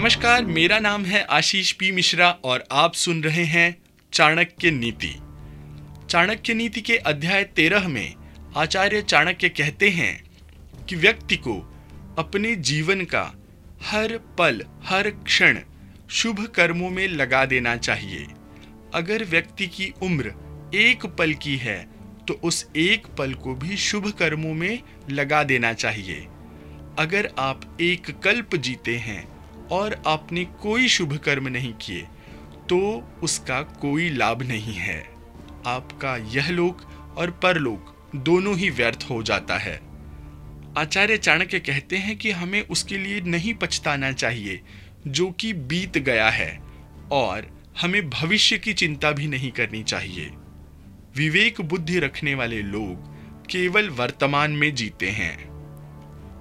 नमस्कार, मेरा नाम है आशीष पी मिश्रा और आप सुन रहे हैं चाणक्य नीति। चाणक्य नीति के अध्याय तेरह में आचार्य चाणक्य कहते हैं कि व्यक्ति को अपने जीवन का हर पल, हर क्षण शुभ कर्मों में लगा देना चाहिए। अगर व्यक्ति की उम्र एक पल की है तो उस एक पल को भी शुभ कर्मों में लगा देना चाहिए। अगर आप एक कल्प जीते हैं और आपने कोई शुभ कर्म नहीं किए तो उसका कोई लाभ नहीं है। आपका यह लोक और परलोक दोनों ही व्यर्थ हो जाता है। आचार्य चाणक्य कहते हैं कि हमें उसके लिए नहीं पछताना चाहिए, जो कि बीत गया है, और हमें भविष्य की चिंता भी नहीं करनी चाहिए। विवेक बुद्धि रखने वाले लोग केवल वर्तमान में जीते हैं।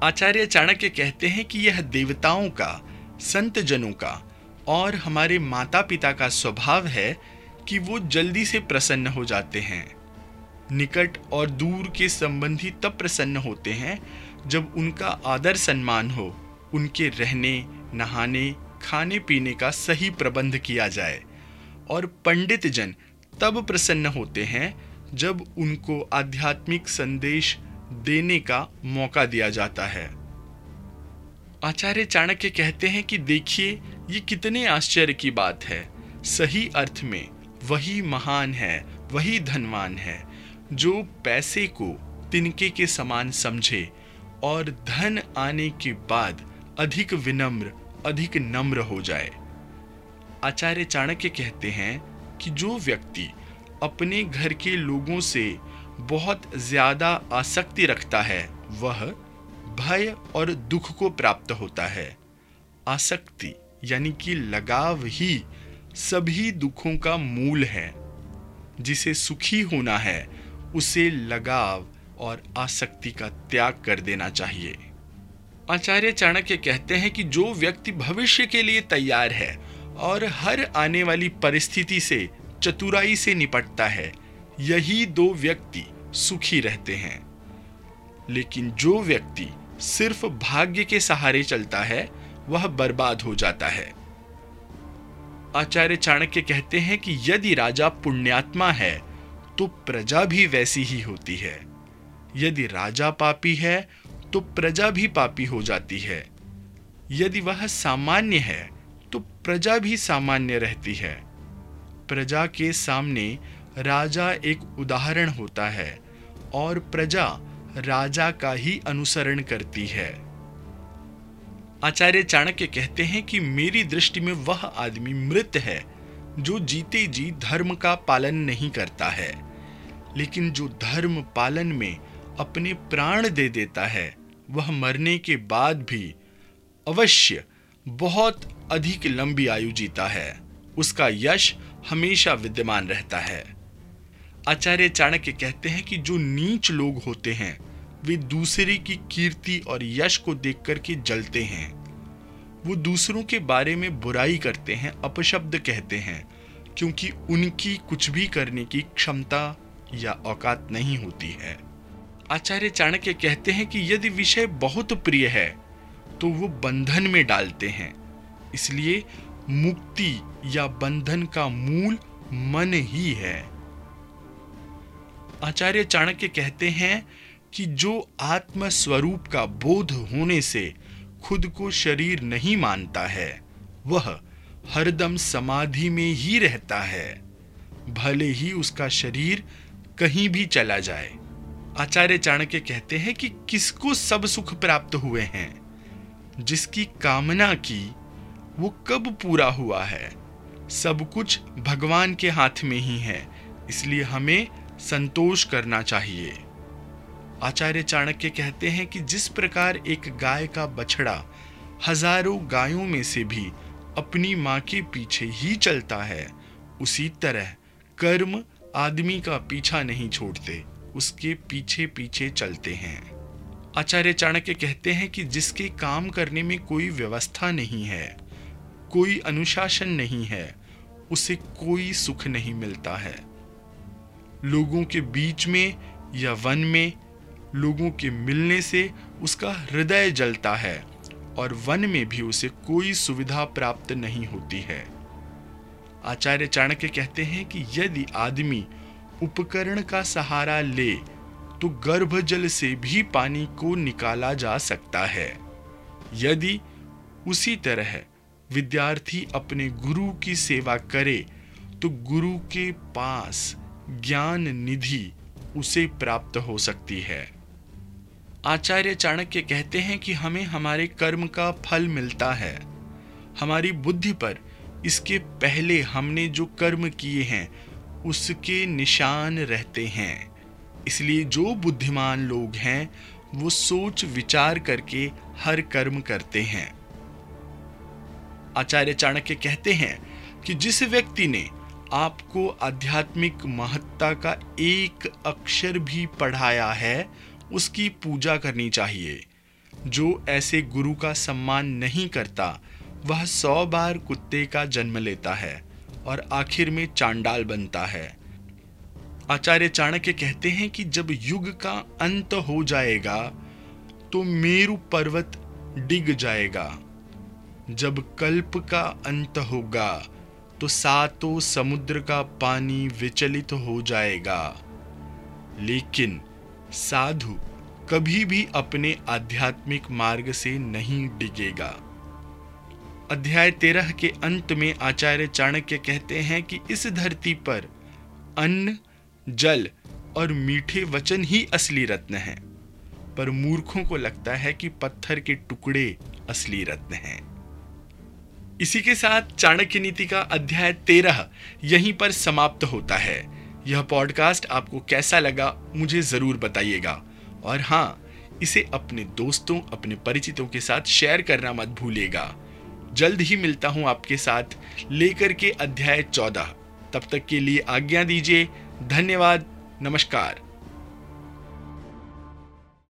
आचार्य चाणक्य कहते हैं कि यह देवताओं का संत जनों का और हमारे माता पिता का स्वभाव है कि वो जल्दी से प्रसन्न हो जाते हैं। निकट और दूर के संबंधी तब प्रसन्न होते हैं जब उनका आदर सम्मान हो, उनके रहने, नहाने खाने पीने का सही प्रबंध किया जाए और पंडित जन तब प्रसन्न होते हैं जब उनको आध्यात्मिक संदेश देने का मौका दिया जाता है। आचार्य चाणक्य कहते हैं कि देखिए, ये कितने आश्चर्य की बात है। सही अर्थ में, वही महान है, वही धनवान है, जो पैसे को तिनके के समान समझे और धन आने के बाद अधिक विनम्र, अधिक नम्र हो जाए। आचार्य चाणक्य कहते हैं कि जो व्यक्ति अपने घर के लोगों से बहुत ज़्यादा आसक्ति रखता है, वह भय और दुख को प्राप्त होता है। आसक्ति यानी कि लगाव ही सभी दुखों का मूल है। जिसे सुखी होना है, उसे लगाव और आसक्ति का त्याग कर देना चाहिए। आचार्य चाणक्य कहते हैं कि जो व्यक्ति भविष्य के लिए तैयार है और हर आने वाली परिस्थिति से, चतुराई से निपटता है, यही दो व्यक्ति सुखी रहते हैं। लेकिन जो व्यक्ति सिर्फ़ भाग्य के सहारे चलता है, वह बर्बाद हो जाता है। आचार्य चाणक्य कहते हैं कि यदि राजा पुण्यात्मा है तो प्रजा भी वैसी ही होती है। यदि राजा पापी है तो प्रजा भी पापी हो जाती है। यदि वह सामान्य है तो प्रजा भी सामान्य रहती है। प्रजा के सामने राजा एक उदाहरण होता है, और प्रजा राजा का ही अनुसरण करती है। आचार्य चाणक्य कहते हैं कि मेरी दृष्टि में वह आदमी मृत है, जो जीते जी धर्म का पालन नहीं करता है, लेकिन जो धर्म पालन में अपने प्राण दे देता है, वह मरने के बाद भी अवश्य बहुत अधिक लंबी आयु जीता है। उसका यश हमेशा विद्यमान रहता है। आचार्य चाणक्य कहते हैं कि जो नीच लोग होते हैं वे दूसरे की कीर्ति और यश को देख करके जलते हैं। वो दूसरों के बारे में बुराई करते हैं, अपशब्द कहते हैं, क्योंकि उनकी कुछ भी करने की क्षमता या औकात नहीं होती है। आचार्य चाणक्य कहते हैं कि यदि विषय बहुत प्रिय है तो वो बंधन में डालते हैं। इसलिए मुक्ति या बंधन का मूल मन ही है। आचार्य चाणक्य कहते हैं कि जो आत्म स्वरूप का बोध होने से खुद को शरीर नहीं मानता है, वह हरदम समाधि में ही रहता है। भले ही उसका शरीर कहीं भी चला जाए। आचार्य चाणक्य कहते हैं कि किसको सब सुख प्राप्त हुए हैं? जिसकी कामना की, वो कब पूरा हुआ है? सब कुछ भगवान के हाथ में ही है, इसलिए हमें संतोष करना चाहिए। आचार्य चाणक्य कहते हैं कि जिस प्रकार एक गाय का बछड़ा हज़ारों गायों में से भी अपनी माँ के पीछे ही चलता है, उसी तरह कर्म आदमी का पीछा नहीं छोड़ते, उसके पीछे पीछे चलते हैं। आचार्य चाणक्य कहते हैं कि जिसके काम करने में कोई व्यवस्था नहीं है, कोई अनुशासन नहीं है, उसे कोई सुख नहीं मिलता है। लोगों के बीच में या वन में लोगों के मिलने से उसका हृदय जलता है और वन में भी उसे कोई सुविधा प्राप्त नहीं होती है। आचार्य चाणक्य कहते हैं कि यदि आदमी उपकरण का सहारा ले तो गर्भ जल से भी पानी को निकाला जा सकता है। यदि उसी तरह विद्यार्थी अपने गुरु की सेवा करे तो गुरु के पास ज्ञान निधि उसे प्राप्त हो सकती है। आचार्य चाणक्य कहते हैं कि हमें हमारे कर्म का फल मिलता है। हमारी बुद्धि पर इसके पहले हमने जो कर्म किए हैं, उसके निशान रहते हैं। इसलिए जो बुद्धिमान लोग हैं, वो सोच विचार करके हर कर्म करते हैं। आचार्य चाणक्य कहते हैं कि जिस व्यक्ति ने आपको आध्यात्मिक महत्ता का एक अक्षर भी पढ़ाया है उसकी पूजा करनी चाहिए। जो ऐसे गुरु का सम्मान नहीं करता, वह सौ बार कुत्ते का जन्म लेता है और आखिर में चांडाल बनता है। आचार्य चाणक्य कहते हैं कि जब युग का अंत हो जाएगा तो मेरु पर्वत डिग जाएगा। जब कल्प का अंत होगा तो सातों समुद्र का पानी विचलित हो जाएगा। लेकिन साधु कभी भी अपने आध्यात्मिक मार्ग से नहीं डिगेगा। अध्याय तेरह के अंत में आचार्य चाणक्य कहते हैं कि इस धरती पर अन्न, जल और मीठे वचन ही असली रत्न हैं, पर मूर्खों को लगता है कि पत्थर के टुकड़े असली रत्न हैं। इसी के साथ चाणक्य नीति का अध्याय तेरह यहीं पर समाप्त होता है। यह पॉडकास्ट आपको कैसा लगा, मुझे ज़रूर बताइएगा। और हाँ इसे अपने दोस्तों, अपने परिचितों के साथ शेयर करना मत भूलिएगा। जल्द ही मिलता हूँ आपके साथ लेकर के अध्याय चौदह। तब तक के लिए आज्ञा दीजिए। धन्यवाद। नमस्कार।